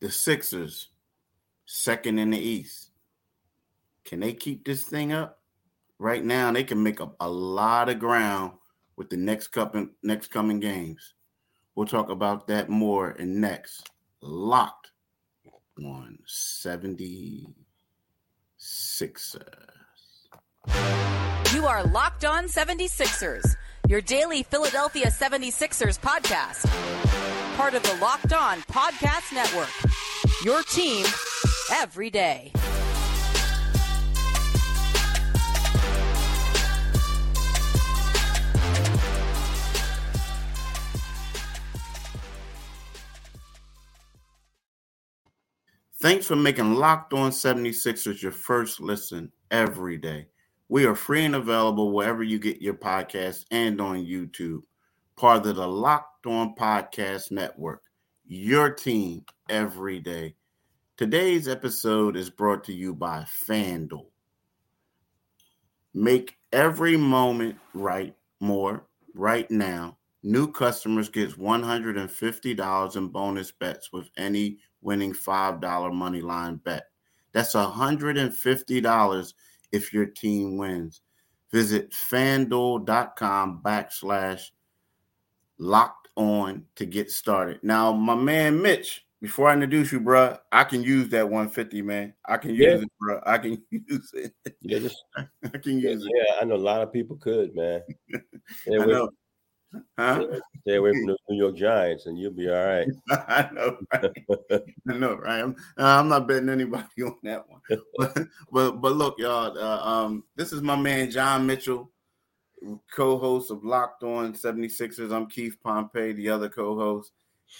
the Sixers, second in the East. Can they keep this thing up? Right now, they can make up a lot of ground with the next couple next coming games. We'll talk about that more in next. Locked on 76ers. You are Locked On 76ers, your daily Philadelphia 76ers podcast. Part of the Locked On Podcast Network. Your team every day. Thanks for making Locked On 76ers your first listen every day. We are free and available wherever you get your podcasts and on YouTube. Part of the Locked On Podcast Network, your team every day. Today's episode is brought to you by FanDuel. Make every moment right more right now. New customers get $150 in bonus bets with any winning $5 money line bet. That's $150 if your team wins. Visit fanduel.com backslash locked on to get started. Now, my man Mitch, before I introduce you, bro, I can use that 150, man. I can use Yeah. it, bro. I can use it. Yeah, just I can use it. yeah. I know a lot of people could, man. Stay away, know. Huh? stay away from the New York Giants, and you'll be all right. I know, right? I know, right? I'm, I'm not betting anybody on that one. But but, but look, y'all. Uh, um, this is my man John Mitchell, co-host of Locked On 76ers. I'm Keith Pompey, the other co-host,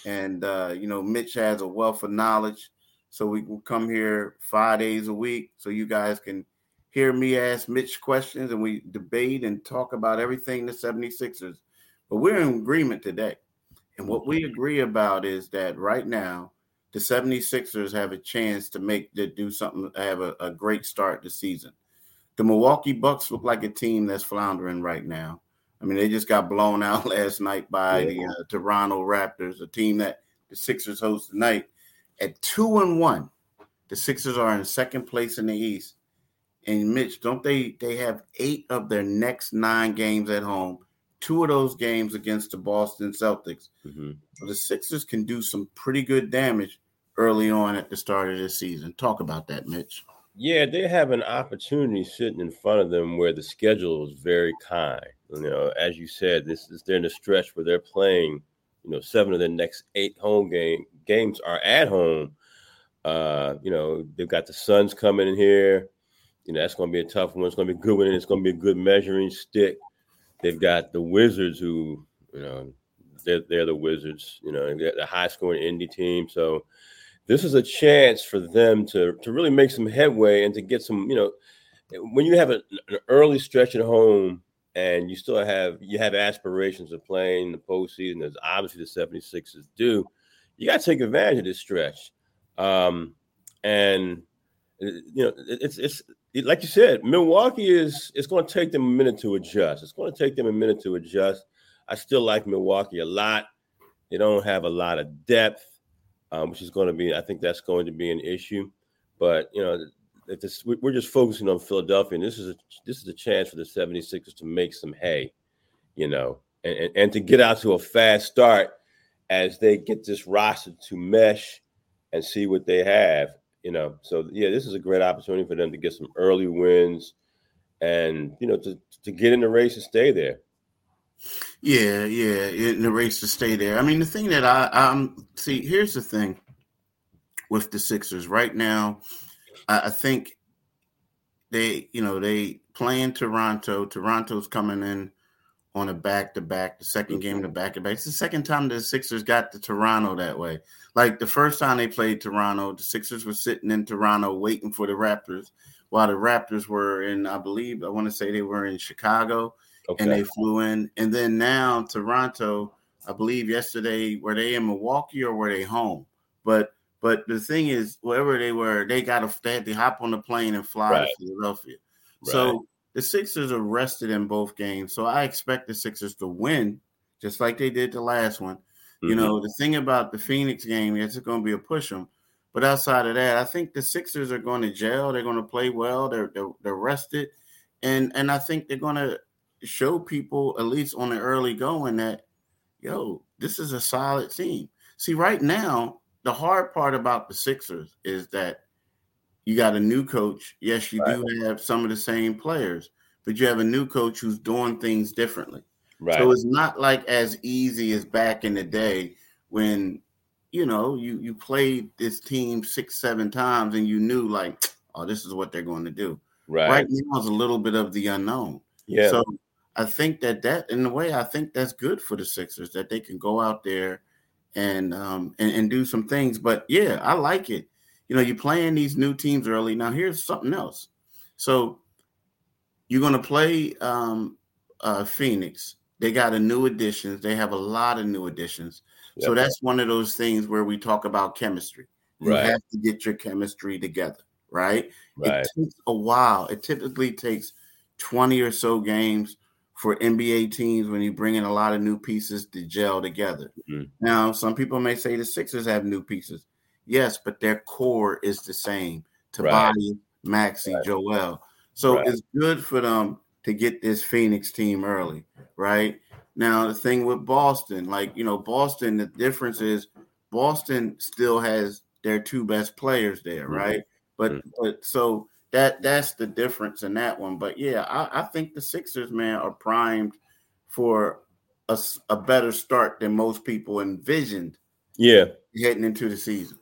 and uh, you know Mitch has a wealth of knowledge, so we will come here five days a week, so you guys can hear me ask Mitch questions, and we debate and talk about everything the 76ers. But we're in agreement today. And what we agree about is that right now, the 76ers have a chance to make to do something, have a, a great start the season. The Milwaukee Bucks look like a team that's floundering right now. I mean, they just got blown out last night by the uh, Toronto Raptors, a team that the Sixers host tonight. At two and one, the Sixers are in second place in the East. And Mitch, don't they? They have eight of their next nine games at home. Two of those games against the Boston Celtics. Mhm. The Sixers can do some pretty good damage early on at the start of this season. Talk about that, Mitch. Yeah, they have an opportunity sitting in front of them where the schedule is very kind. You know, as you said, this is they're in a stretch where they're playing. You know, seven of their next eight home game games are at home. Uh, you know, they've got the Suns coming in here. You know, that's going to be a tough one. It's going to be a good one. and It's going to be a good measuring stick. They've got the Wizards, who you know, they're they're the Wizards. You know, they've got the high scoring indie team. So this is a chance for them to to really make some headway and to get some. You know, when you have a, an early stretch at home and you still have you have aspirations of playing the postseason, as obviously the 76ers do, you got to take advantage of this stretch. Um, and uh, you know, it's it's it- like you said, Milwaukee is it's going to take them a minute to adjust. It's going to take them a minute to adjust. I still like Milwaukee a lot. They don't have a lot of depth, um, which is going to be, I think that's going to be an issue. But you know, if this, we- we're just focusing on Philadelphia, and this is a this is a chance for the 76ers to make some hay, you know, and, and, and to get out to a fast start as they get this roster to mesh and see what they have, you know. So yeah, this is a great opportunity for them to get some early wins and you know to to get in the race and stay there. Yeah, yeah, in the race to stay there. I mean, the thing that I um see here's the thing with the Sixers right now. I, I think they, you know, they playing Toronto. Toronto's coming in on a back to back, the second game to back to back. It's the second time the Sixers got to Toronto that way. Like the first time they played Toronto, the Sixers were sitting in Toronto waiting for the Raptors, while the Raptors were in, I believe, I want to say they were in Chicago Okay. and they flew in. And then now Toronto, I believe yesterday, were they in Milwaukee or were they home? But but the thing is, wherever they were, they got to they had to hop on the plane and fly Right. to Philadelphia. Right. So the Sixers are rested in both games. So I expect the Sixers to win, just like they did the last one. You Mhm. know, the thing about the Phoenix game is it's going to be a push 'em. But outside of that, I think the Sixers are going to gel. They're going to play well. They're, they're they're rested, and and I think they're going to show people at least on the early going that yo, this is a solid team. See, right now, the hard part about the Sixers is that you got a new coach. Yes, you right. do have some of the same players, but you have a new coach who's doing things differently. Right. So it's not like as easy as back in the day when you know you you played this team six seven times and you knew like oh this is what they're going to do. Right. Right now is a little bit of the unknown. Yeah. So I think that that in a way I think that's good for the Sixers that they can go out there and um and, and do some things. But yeah, I like it. You know, you're playing these new teams early. Now here's something else. So you're gonna play um uh Phoenix. They got a new additions. They have a lot of new additions. Yep. So that's one of those things where we talk about chemistry. You right. have to get your chemistry together, right? right? It takes a while. It typically takes 20 or so games for NBA teams when you bring in a lot of new pieces to gel together. Mm-hmm. Now, some people may say the Sixers have new pieces. Yes, but their core is the same. Tobias, right. Maxey, right. Joel. So right. it's good for them to get this Phoenix team early, right? Now, the thing with Boston, like, you know, Boston, the difference is Boston still has their two best players there, mm-hmm. right? But mm-hmm. but so that that's the difference in that one. But yeah, I, I think the Sixers, man, are primed for a, a better start than most people envisioned. Yeah, heading into the season.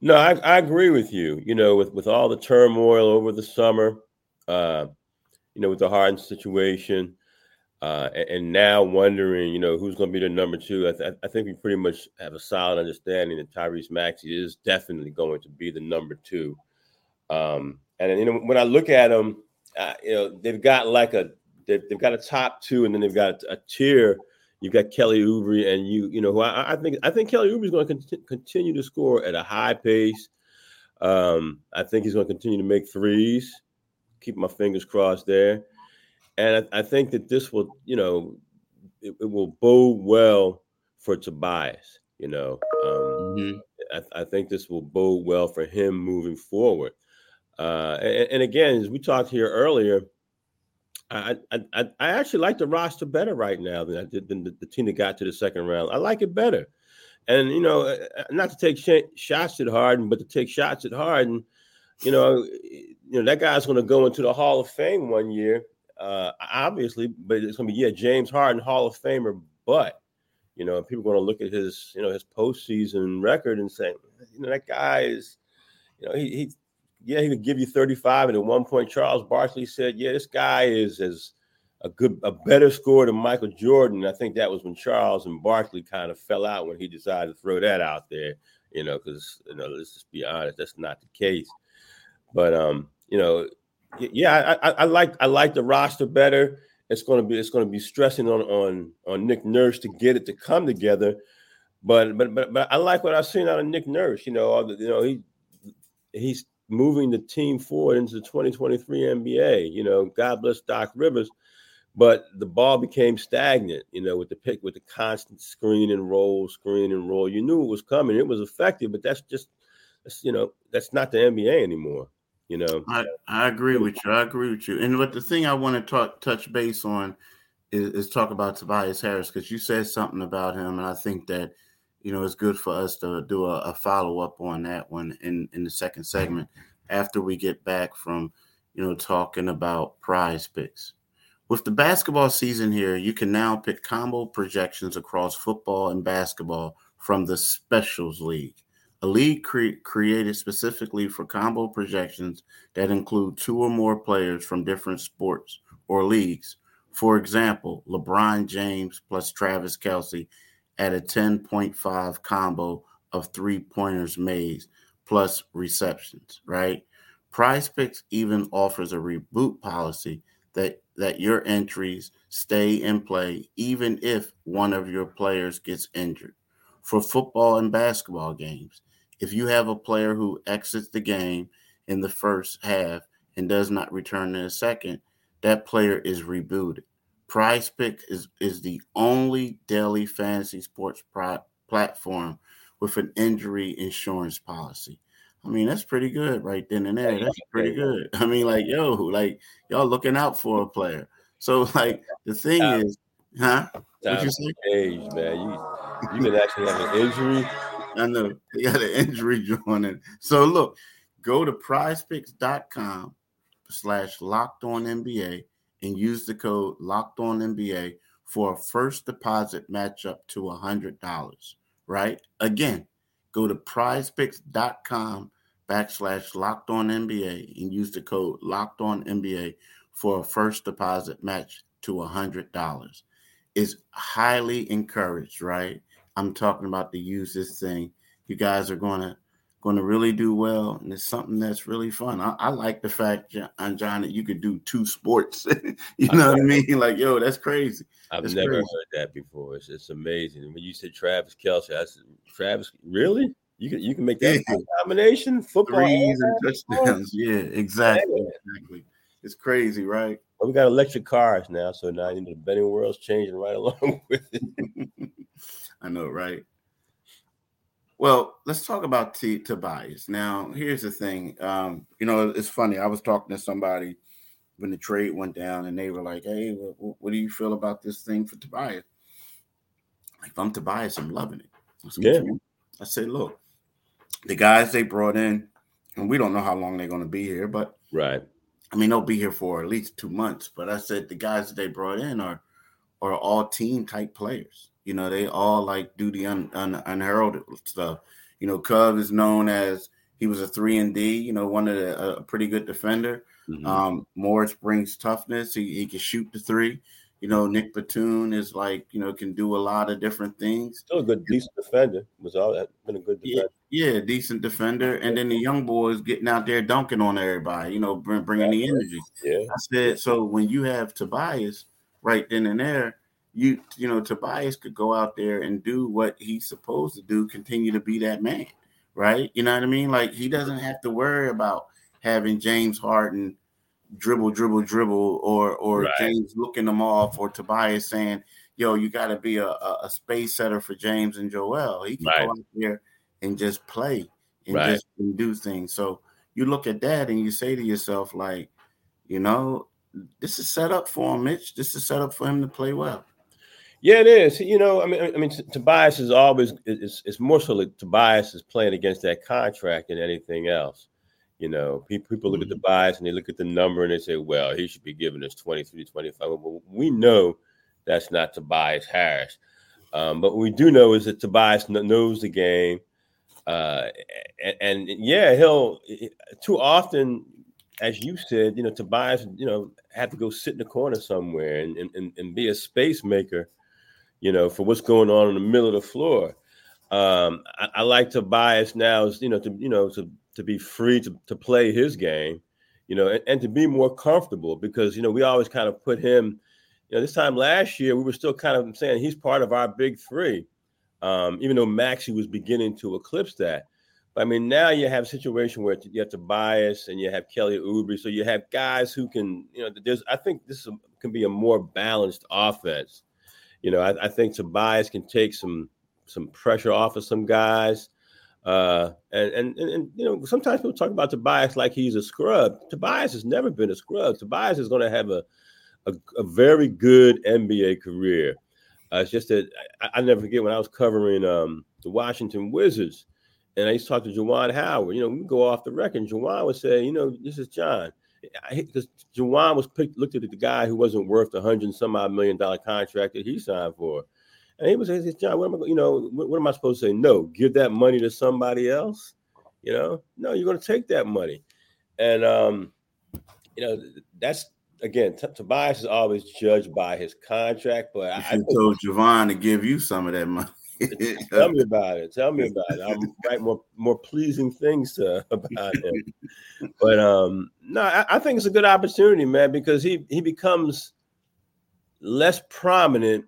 No, I, I agree with you. You know, with with all the turmoil over the summer, uh, you know, with the Harden situation, uh, and, and, now wondering, you know, who's going to be the number two. I, th- I, think we pretty much have a solid understanding that Tyrese Maxey is definitely going to be the number two. Um, and you know, when I look at them, uh, you know, they've got like a they've, they've got a top two, and then they've got a, tier. You've got Kelly Oubre, and you you know who I, I think I think Kelly Oubre is going to con- continue to score at a high pace. Um, I think he's going to continue to make threes. Keep my fingers crossed there, and I, I think that this will you know it, it, will bode well for Tobias. You know, um, mm-hmm. I, I think this will bode well for him moving forward. Uh, and, and, again, as we talked here earlier, I, I, I actually like the roster better right now than I did than the, the, team that got to the second round. I like it better. And you know, uh, uh, not to take sh- shots at Harden, but to take shots at Harden, you know, you know that guy's going to go into the Hall of Fame one year, uh, obviously. But it's going to be yeah, James Harden, Hall of Famer. But you know, people are going to look at his you know his postseason record and say, you know, that guy is, you know, he, he yeah, he could give you 35. And at one point, Charles Barkley said, Yeah, this guy is as a good, a better scorer than Michael Jordan. I think that was when Charles and Barkley kind of fell out when he decided to throw that out there, you know, because you know, let's just be honest, that's not the case. But um, you know, yeah, I, I, I like I like the roster better. It's gonna be it's gonna be stressing on on on Nick Nurse to get it to come together. But but but but I like what I've seen out of Nick Nurse. You know, all the, you know he he's moving the team forward into the 2023 NBA. You know, God bless Doc Rivers, but the ball became stagnant. You know, with the pick, with the constant screen and roll, screen and roll. You knew it was coming. It was effective, but that's just, that's, you know, that's not the NBA anymore. You know, I, I agree with you. I agree with you. And what the thing I want to talk touch base on is, is talk about Tobias Harris because you said something about him, and I think that you know, it's good for us to do a, a follow up on that one in, in the second segment after we get back from, you know, talking about PrizePicks. With the basketball season here, you can now pick combo projections across football and basketball from the Specials League, a league cre- created specifically for combo projections that include two or more players from different sports or leagues. For example, LeBron James plus Travis Kelce at a 10.5 combo of three pointers made plus receptions, right? PrizePicks even offers a reboot policy that that your entries stay in play even if one of your players gets injured. For football and basketball games, if you have a player who exits the game in the first half and does not return in the second, that player is rebooted. Prize Pick is, is the only daily fantasy sports pro- platform with an injury insurance policy. I mean, that's pretty good right then and there. That's pretty good. I mean, like, yo, like y'all looking out for a player. So, like, the thing is, huh? What you say? Age, man. You you can actually have an injury. I know they got an injury joining. So look, go to prizepicks.com slash locked on NBA and use the code locked on NBA for a first deposit match up to a hundred dollars. Right? Again, go to prizepicks.com backslash locked on NBA and use the code locked on NBA for a first deposit match to a hundred dollars. Is highly encouraged, right? I'm talking about to use this thing. You guys are gonna going to really do well, and it's something that's really fun. I, I like the fact, John, uh, John, that you could do two sports. you know what I mean? Like, yo, that's crazy. I've that's never crazy. heard that before. It's, it's amazing. When you said Travis Kelce, I said, Travis, really? You can you can make that Yeah. combination football. Threes and and touchdowns. Yeah, exactly. Yeah. Exactly. It's crazy, right? Well, we got electric cars now, so now you know, the betting world's changing right along with it. I know, right? Well, let's talk about T- Tobias. Now, here's the thing. Um, you know, it's funny. I was talking to somebody when the trade went down, and they were like, "Hey, what, what do you feel about this thing for Tobias?" If I'm Tobias, I'm loving it. I said, Yeah. I said, "Look, the guys they brought in, and we don't know how long they're going to be here, but Right. I mean, they'll be here for at least two months. But I said the guys that they brought in are are all team type players. You know, they all like do the un, un, unheralded stuff. You know, Cov is known as he was a three and D. You know, one of the a pretty good defender. Mhm. Um, Morris brings toughness. He, he can shoot the three. You know, Nick Batum is like you know can do a lot of different things. Still a good, decent defender. Was all that been a good Yeah, defender? yeah, decent defender. And then the young boys getting out there dunking on everybody. You know, bring, bringing the energy. Yeah. I said, so when you have Tobias right then and there, you you know Tobias could go out there and do what he's supposed to do, continue to be that man, right? You know what I mean? Like he doesn't have to worry about having James Harden dribble, dribble, dribble, or or Right. James looking them off, or Tobias saying, "Yo, you got to be a, a, a space setter for James and Joel." He can Right. go out there and just play and Right. just and do things. So you look at that and you say to yourself, like, you know, this is set up for him, Mitch. This is set up for him to play well. Yeah, it is. You know, I mean, I mean, Tobias is always it's, it's more so like Tobias is playing against that contract than anything else. You know, people, look at Tobias and they look at the number and they say, well, he should be giving us 23, to 25. Well, we know that's not Tobias Harris. Um, but what we do know is that Tobias knows the game. Uh, and, and yeah, he'll too often, as you said, you know, Tobias, you know, have to go sit in the corner somewhere and, and, and be a space maker you know, for what's going on in the middle of the floor. Um, I, I like Tobias now is, you know, to you know, to to be free to, to play his game, you know, and, and to be more comfortable because you know, we always kind of put him, you know, this time last year we were still kind of saying he's part of our big three. Um, even though Maxey was beginning to eclipse that. But I mean, now you have a situation where you have Tobias and you have Kelly Oubre, so you have guys who can, you know, there's. I think this can be a more balanced offense. You know, I, I think Tobias can take some some pressure off of some guys. Uh, and, and, and, and, you know, sometimes people talk about Tobias like he's a scrub. Tobias has never been a scrub. Tobias is going to have a, a, a very good NBA career. Uh, it's just that I, I never forget when I was covering um, the Washington Wizards and I used to talk to Juwan Howard. You know, we go off the record. Jawan would say, you know, this is John. Because Juwan was picked, looked at the guy who wasn't worth a hundred and some odd million dollar contract that he signed for. And he was saying, John, what am I, you know, what, what am I supposed to say? No, give that money to somebody else. You know, no, you're going to take that money. And, um, you know, that's again, T- Tobias is always judged by his contract, but I, I told Juwan to give you some of that money. tell me about it. Tell me about it. I'm write more more pleasing things to about him. But um, no, I, I think it's a good opportunity, man, because he he becomes less prominent,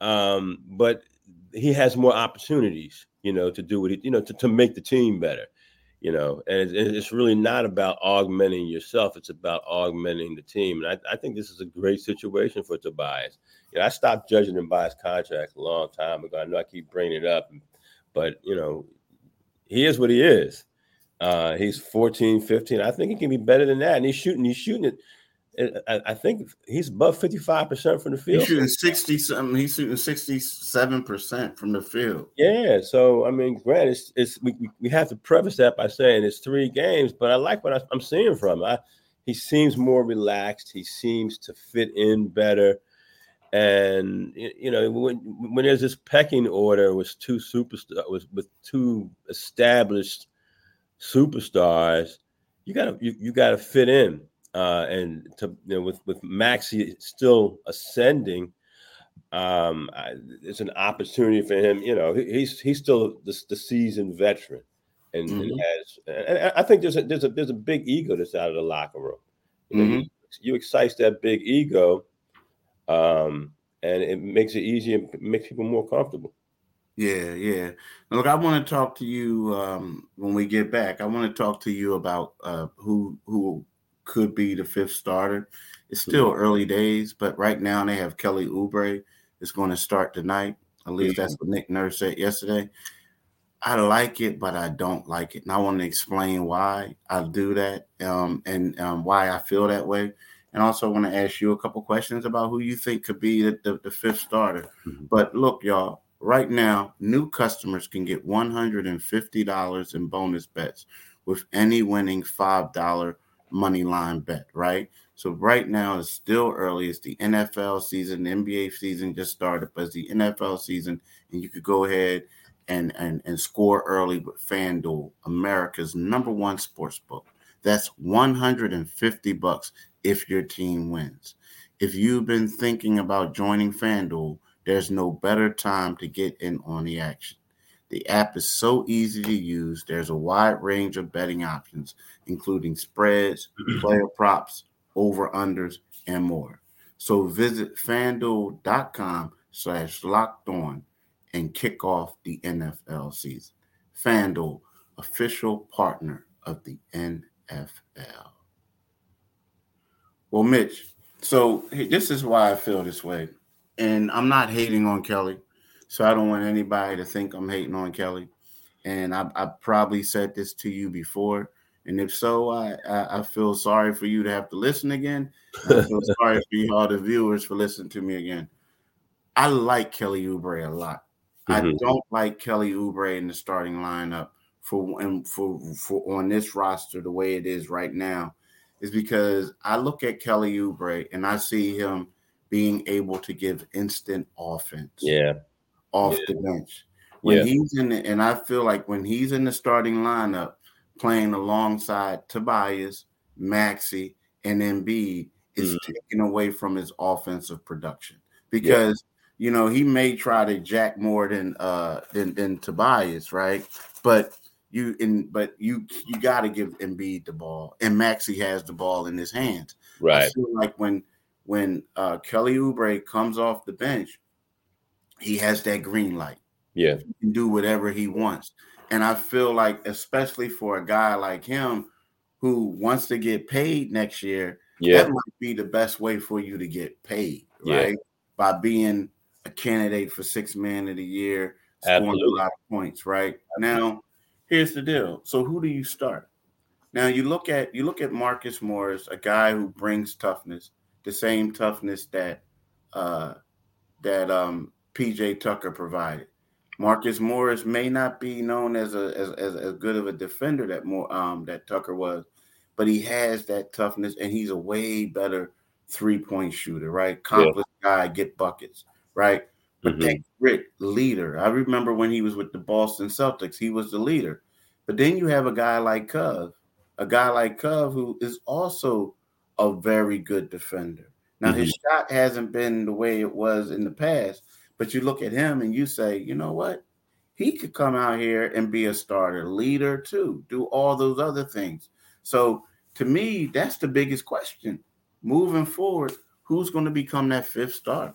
um, but he has more opportunities, you know, to do what he, you know, to, to make the team better, you know, and it's, it's really not about augmenting yourself; it's about augmenting the team. And I, I think this is a great situation for Tobias. You know, I stopped judging him by his contract a long time ago. I know I keep bringing it up, but you know, he is what he is. Uh, he's 14, 15. I think he can be better than that. And he's shooting, he's shooting it. I, think he's above 55% from the field. He's shooting 60 something. He's shooting 67% from the field. Yeah. So, I mean, granted, it's, it's we, we have to preface that by saying it's three games, but I like what I, am seeing from him. I, he seems more relaxed. He seems to fit in better. And you know, when when there's this pecking order with two superstars, with, with two established superstars, you gotta you, you gotta fit in. Uh, and to you know, with with Maxey still ascending, um, I, it's an opportunity for him. You know, he, he's he's still the, the seasoned veteran, and, mm-hmm. and has. And I think there's a there's a there's a big ego that's out of the locker room. You, know, mm-hmm. you, you excite that big ego, um, and it makes it easier, makes people more comfortable. Yeah, yeah. Look, I want to talk to you um, when we get back. I want to talk to you about uh, who who could be the fifth starter. It's still mm-hmm. early days, but right now they have Kelly Oubre is going to start tonight. At least that's what Nick Nurse said yesterday. I like it, but I don't like it, and I want to explain why I do that um, and um, why I feel that way. And also want to ask you a couple questions about who you think could be the, the, the fifth starter. Mm-hmm. But look, y'all, right now, new customers can get $150 in bonus bets with any winning $5 money line bet, right? So right now it's still early. It's the NFL season, the NBA season just started, but it's the NFL season, and you could go ahead and and and score early with FanDuel, America's number one sports book. That's 150 bucks if your team wins. If you've been thinking about joining FanDuel, there's no better time to get in on the action. The app is so easy to use. There's a wide range of betting options, including spreads, player props, over unders, and more. So visit fanduel.com slash locked on and kick off the NFL season. FanDuel, official partner of the NFL. Well, Mitch, so this is why I feel this way. And I'm not hating on Kelly. So I don't want anybody to think I'm hating on Kelly. And I, I probably said this to you before. And if so, I, I, I, feel sorry for you to have to listen again. I feel sorry for you, all the viewers for listening to me again. I like Kelly Oubre a lot. Mm-hmm. I don't like Kelly Oubre in the starting lineup for and for for on this roster the way it is right now is because I look at Kelly Oubre and I see him being able to give instant offense. Yeah. Off yeah. the bench. When yeah. he's in the, and I feel like when he's in the starting lineup playing alongside Tobias, Maxey, and Embiid, it's mm. taken away from his offensive production. Because yeah. you know, he may try to jack more than uh than, than Tobias, right? But you in but you you got to give Embiid the ball, and Maxey has the ball in his hands. Right. I feel like when when uh, Kelly Oubre comes off the bench, he has that green light. Yeah, he can do whatever he wants, and I feel like especially for a guy like him who wants to get paid next year, yeah. that might be the best way for you to get paid, right? Yeah. By being a candidate for six man of the year, scoring Absolutely. a lot of points, right? Absolutely. Now here's the deal. So who do you start? Now you look at you look at Marcus Morris, a guy who brings toughness, the same toughness that uh, that um, PJ Tucker provided. Marcus Morris may not be known as a as, as, as good of a defender that more um, that Tucker was, but he has that toughness and he's a way better three point shooter, right? Accomplished yeah. guy, get buckets, right? But mm-hmm. Rick, leader. I remember when he was with the Boston Celtics, he was the leader. But then you have a guy like Cove, a guy like Cove who is also a very good defender. Now mm-hmm. his shot hasn't been the way it was in the past, but you look at him and you say, you know what? He could come out here and be a starter, leader too, do all those other things. So to me, that's the biggest question moving forward. Who's going to become that fifth starter?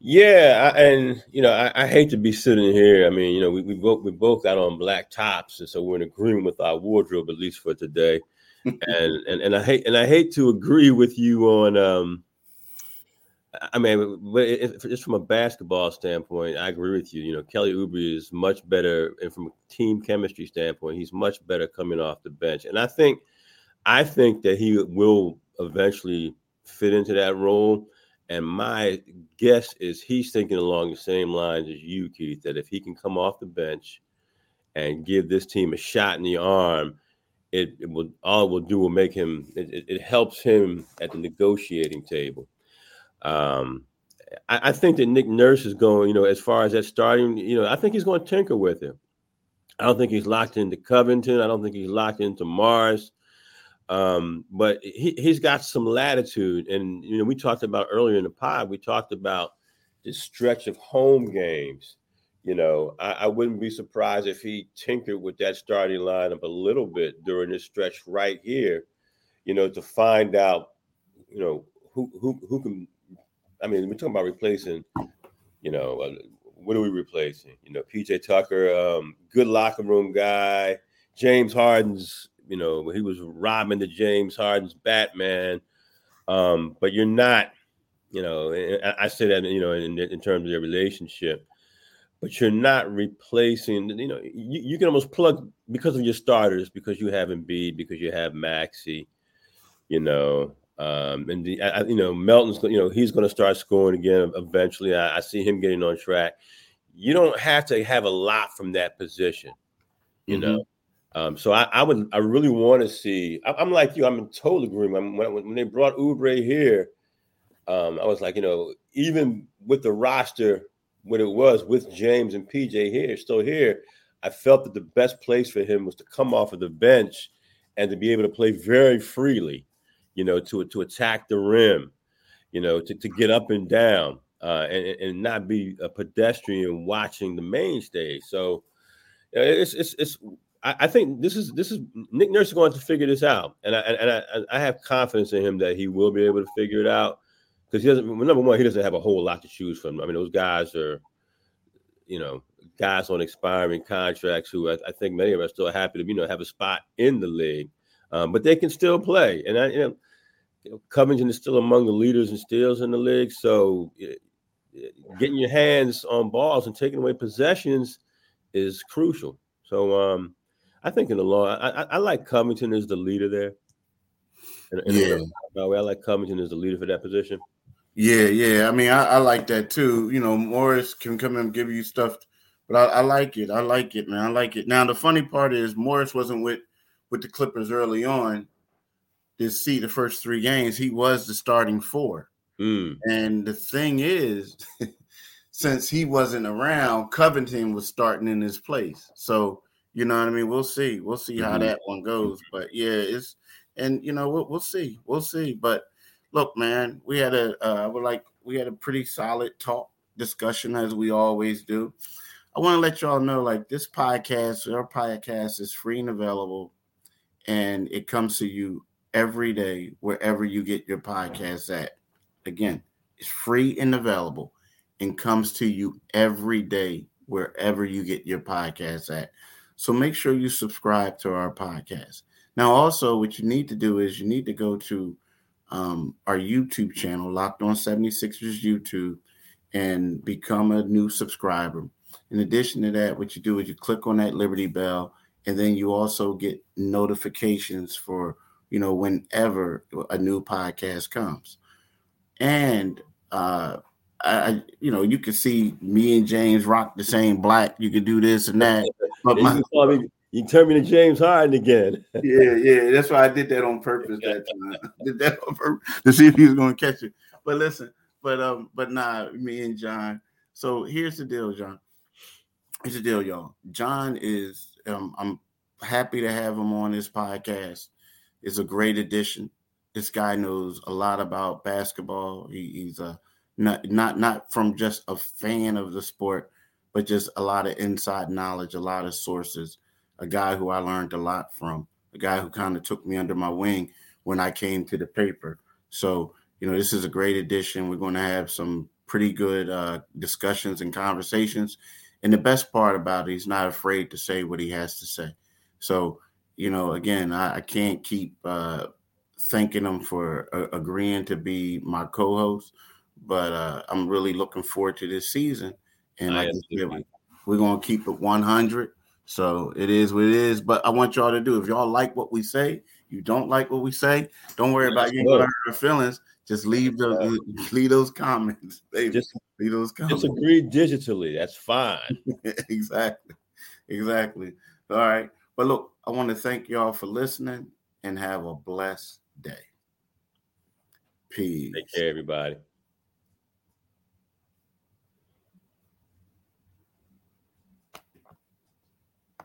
Yeah, I, and you know, I, I, hate to be sitting here. I mean, you know, we, we both we both got on black tops, and so we're in agreement with our wardrobe at least for today. and and and I hate and I hate to agree with you on um I mean, but just from a basketball standpoint, I agree with you. You know, Kelly Oubre is much better, and from a team chemistry standpoint, he's much better coming off the bench. And I think, I think that he will eventually fit into that role. And my guess is he's thinking along the same lines as you, Keith, that if he can come off the bench and give this team a shot in the arm, it, it will all it will do will make him it, it helps him at the negotiating table. Um, I, I, think that Nick Nurse is going, you know, as far as that starting, you know, I think he's going to tinker with him. I don't think he's locked into Covington. I don't think he's locked into Morris. Um, but he, he's got some latitude. And, you know, we talked about earlier in the pod, we talked about this stretch of home games. You know, I, I wouldn't be surprised if he tinkered with that starting lineup a little bit during this stretch right here, you know, to find out, you know, who who who can. I mean, we're talking about replacing, you know, uh, what are we replacing? You know, PJ Tucker, um, good locker room guy. James Harden's you know, he was Robin the James Harden's Batman. Um, but you're not, you know, I say that, you know, in, in terms of their relationship, but you're not replacing, you know, you, you can almost plug because of your starters, because you have Embiid, because you have Maxey, you know, um, and the, I, you know, Melton's, you know, he's going to start scoring again eventually. I, I, see him getting on track. You don't have to have a lot from that position, you mm-hmm. know. Um, so I, I, would, I really want to see. I, am like you. I'm in total agreement. When, when they brought Oubre here, um, I was like, you know, even with the roster, what it was with James and PJ here, still here, I felt that the best place for him was to come off of the bench and to be able to play very freely, you know, to to attack the rim, you know, to, to get up and down, uh, and, and not be a pedestrian watching the main stage. So it's it's it's I, I, think this is this is Nick Nurse is going to figure this out, and I and I, I have confidence in him that he will be able to figure it out because he doesn't. Number one, he doesn't have a whole lot to choose from. I mean, those guys are, you know, guys on expiring contracts who I, I think many of us still happy to you know have a spot in the league, um, but they can still play. And I, you know, Covington is still among the leaders in steals in the league, so getting your hands on balls and taking away possessions is crucial. So um, I think in the long, I, I, I like Covington as the leader there. Yeah. The, I like Covington as the leader for that position. Yeah, yeah. I mean, I, I, like that too. You know, Morris can come and give you stuff, but I, I, like it. I like it, man. I like it. Now, the funny part is Morris wasn't with with the Clippers early on. To see the first three games, he was the starting four. Mm. And the thing is, since he wasn't around, Covington was starting in his place. So you know what I mean? We'll see. We'll see how mm-hmm. that one goes. But yeah, it's and you know we'll, we'll see. We'll see. But look, man, we had a uh, we're like we had a pretty solid talk discussion as we always do. I want to let y'all know like this podcast, our podcast is free and available, and it comes to you every day wherever you get your podcast at. Again, it's free and available and comes to you every day wherever you get your podcast at. So make sure you subscribe to our podcast. Now, also, what you need to do is you need to go to um, our YouTube channel, Locked On 76ers YouTube, and become a new subscriber. In addition to that, what you do is you click on that Liberty Bell, and then you also get notifications for you know whenever a new podcast comes. And uh, I, you know, you can see me and James rock the same black. You can do this and that. But my, you, you turn me to James Harden again. yeah, yeah. That's why I did that on purpose that time. I did that on purpose to see if he was going to catch it. But listen, but um, but nah, me and John. So here's the deal, John. Here's the deal, y'all. John is um, I'm happy to have him on this podcast. It's a great addition. This guy knows a lot about basketball. He, he's a not not not from just a fan of the sport, but just a lot of inside knowledge, a lot of sources. A guy who I learned a lot from, a guy who kind of took me under my wing when I came to the paper. So, you know, this is a great addition. We're going to have some pretty good uh, discussions and conversations. And the best part about it, he's not afraid to say what he has to say. So, you know, again, I, I can't keep uh, thanking him for uh, agreeing to be my co host but uh, I'm really looking forward to this season. And like said, we're gonna keep it 100. So it is what it is. But I want y'all to do. If y'all like what we say, you don't like what we say, don't worry about you hurt our feelings. Just leave the leave those comments. Baby. Just leave those comments. Disagree digitally. That's fine. exactly. Exactly. All right. But look, I want to thank y'all for listening and have a blessed day. Peace. Take care, everybody.